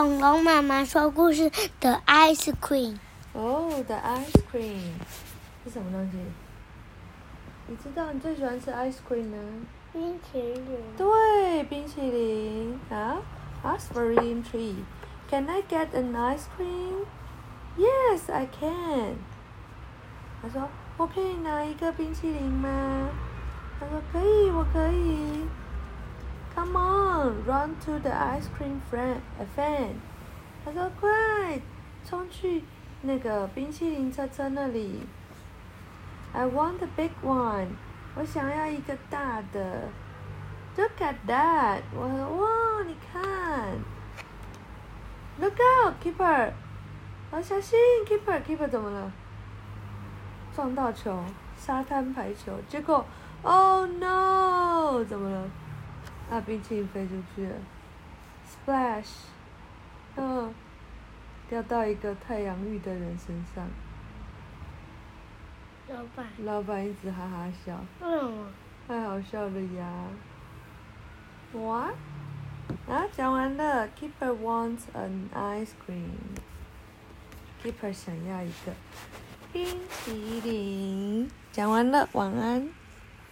恐龙妈妈说故事的 Ice Cream。哦，the ice cream 是什么东西？你知道你最喜欢吃 ice cream 吗？冰淇淋。对，冰淇淋。好，ask for in tree. Can I get an ice cream? Yes, I can. 他说：“我可以拿一个冰淇淋吗？”他说：“可以，我可以。” Come on, run to the ice cream fan. fan. 他说：“快，冲去那个冰淇淋车车那里。” I want a big one. 我想要一个大的。Look at that. 我说：“哇，你看。” Look out, keeper. 好小心，keeper，keeper 怎么了？撞到球，沙滩排球，结果，Oh no！怎么 了？啊，冰淇淋飞出去了，Splash！嗯，掉到一个太阳浴的人身上。老板。老板一直哈哈笑。为什么？太好笑了呀！哇！啊，讲完了。Keeper wants an ice cream. Keeper 想要一个冰淇淋。讲完了，晚安。